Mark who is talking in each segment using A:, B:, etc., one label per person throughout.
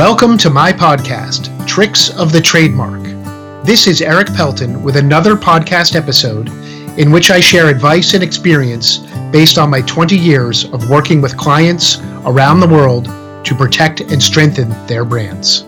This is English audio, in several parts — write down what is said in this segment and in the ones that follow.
A: Welcome to my podcast, Tricks of the Trademark. This is Erik Pelton with another podcast episode in which I share advice and experience based on my 20 years of working with clients around the world to protect and strengthen their brands.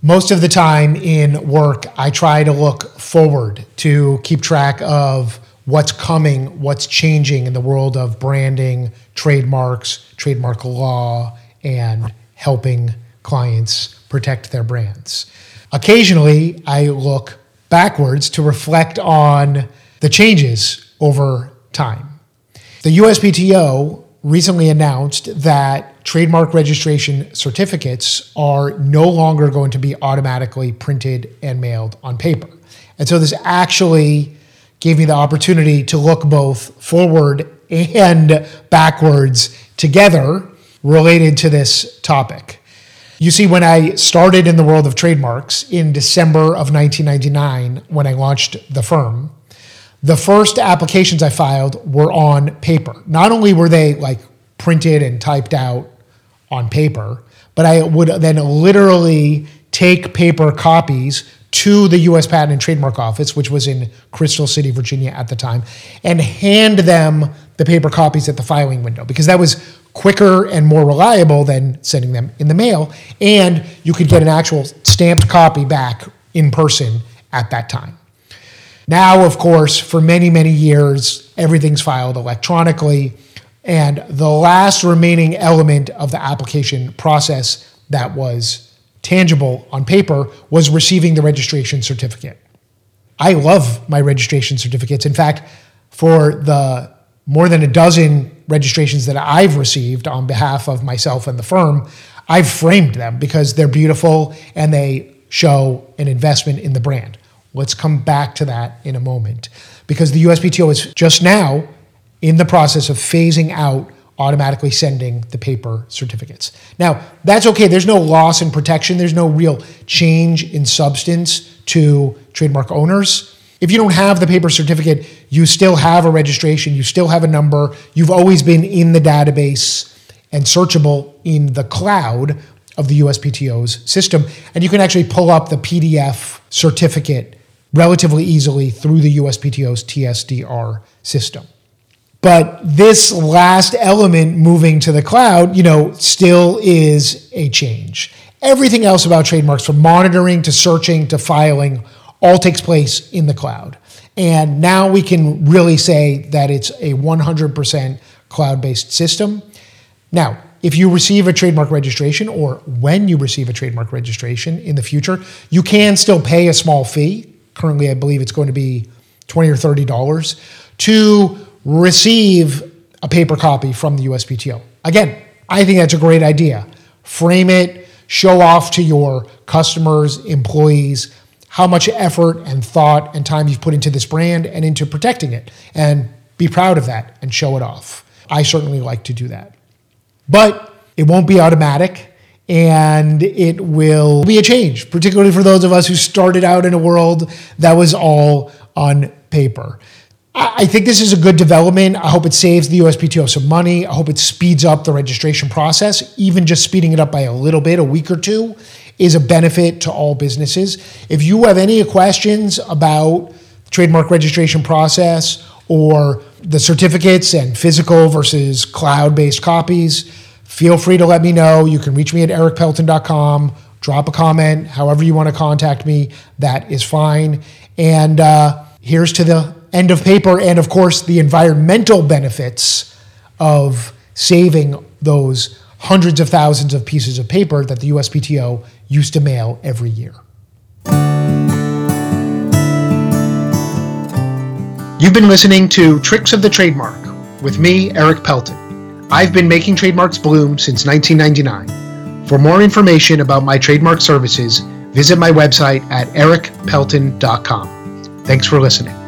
A: Most of the time in work, I try to look forward to keep track of what's coming, what's changing in the world of branding, trademarks, trademark law, and helping clients protect their brands. Occasionally, I look backwards to reflect on the changes over time. The USPTO recently announced that trademark registration certificates are no longer going to be automatically printed and mailed on paper. And so this actually gave me the opportunity to look both forward and backwards together related to this topic. You see, when I started in the world of trademarks in December of 1999, when I launched the firm, the first applications I filed were on paper. Not only were they like printed and typed out on paper, but I would then literally take paper copies to the US Patent and Trademark Office, which was in Crystal City, Virginia at the time, and hand them the paper copies at the filing window because that was quicker and more reliable than sending them in the mail. And you could get an actual stamped copy back in person at that time. Now, of course, for many, many years, everything's filed electronically. And the last remaining element of the application process that was tangible on paper was receiving the registration certificate. I love my registration certificates. In fact, for the more than a dozen registrations that I've received on behalf of myself and the firm, I've framed them because they're beautiful and they show an investment in the brand. Let's come back to that in a moment because the USPTO is just now in the process of phasing out automatically sending the paper certificates. Now, that's okay. There's no loss in protection, there's no real change in substance to trademark owners. If you don't have the paper certificate, you still have a registration, you still have a number, you've always been in the database and searchable in the cloud of the USPTO's system. And you can actually pull up the PDF certificate relatively easily through the USPTO's TSDR system. But this last element moving to the cloud, you know, still is a change. Everything else about trademarks, from monitoring to searching to filing, all takes place in the cloud. And now we can really say that it's a 100% cloud based system. Now, if you receive a trademark registration or when you receive a trademark registration in the future, you can still pay a small fee. Currently, I believe it's going to be 20 or $30 to receive a paper copy from the USPTO. Again, I think that's a great idea. Frame it, show off to your customers, employees, how much effort and thought and time you've put into this brand and into protecting it, and be proud of that and show it off. I certainly like to do that. But it won't be automatic and it will be a change, particularly for those of us who started out in a world that was all on paper. I think this is a good development. I hope it saves the USPTO some money. I hope it speeds up the registration process. Even just speeding it up by a little bit, a week or two, is a benefit to all businesses. If you have any questions about trademark registration process or the certificates and physical versus cloud-based copies, feel free to let me know. You can reach me at erikpelton.com, drop a comment, however you want to contact me, that is fine. And uh, here's to the end of paper, and of course, the environmental benefits of saving those hundreds of thousands of pieces of paper that the USPTO used to mail every year. You've been listening to Tricks of the Trademark with me, Erik Pelton. I've been making trademarks bloom since 1999. For more information about my trademark services, visit my website at erikpelton.com. Thanks for listening.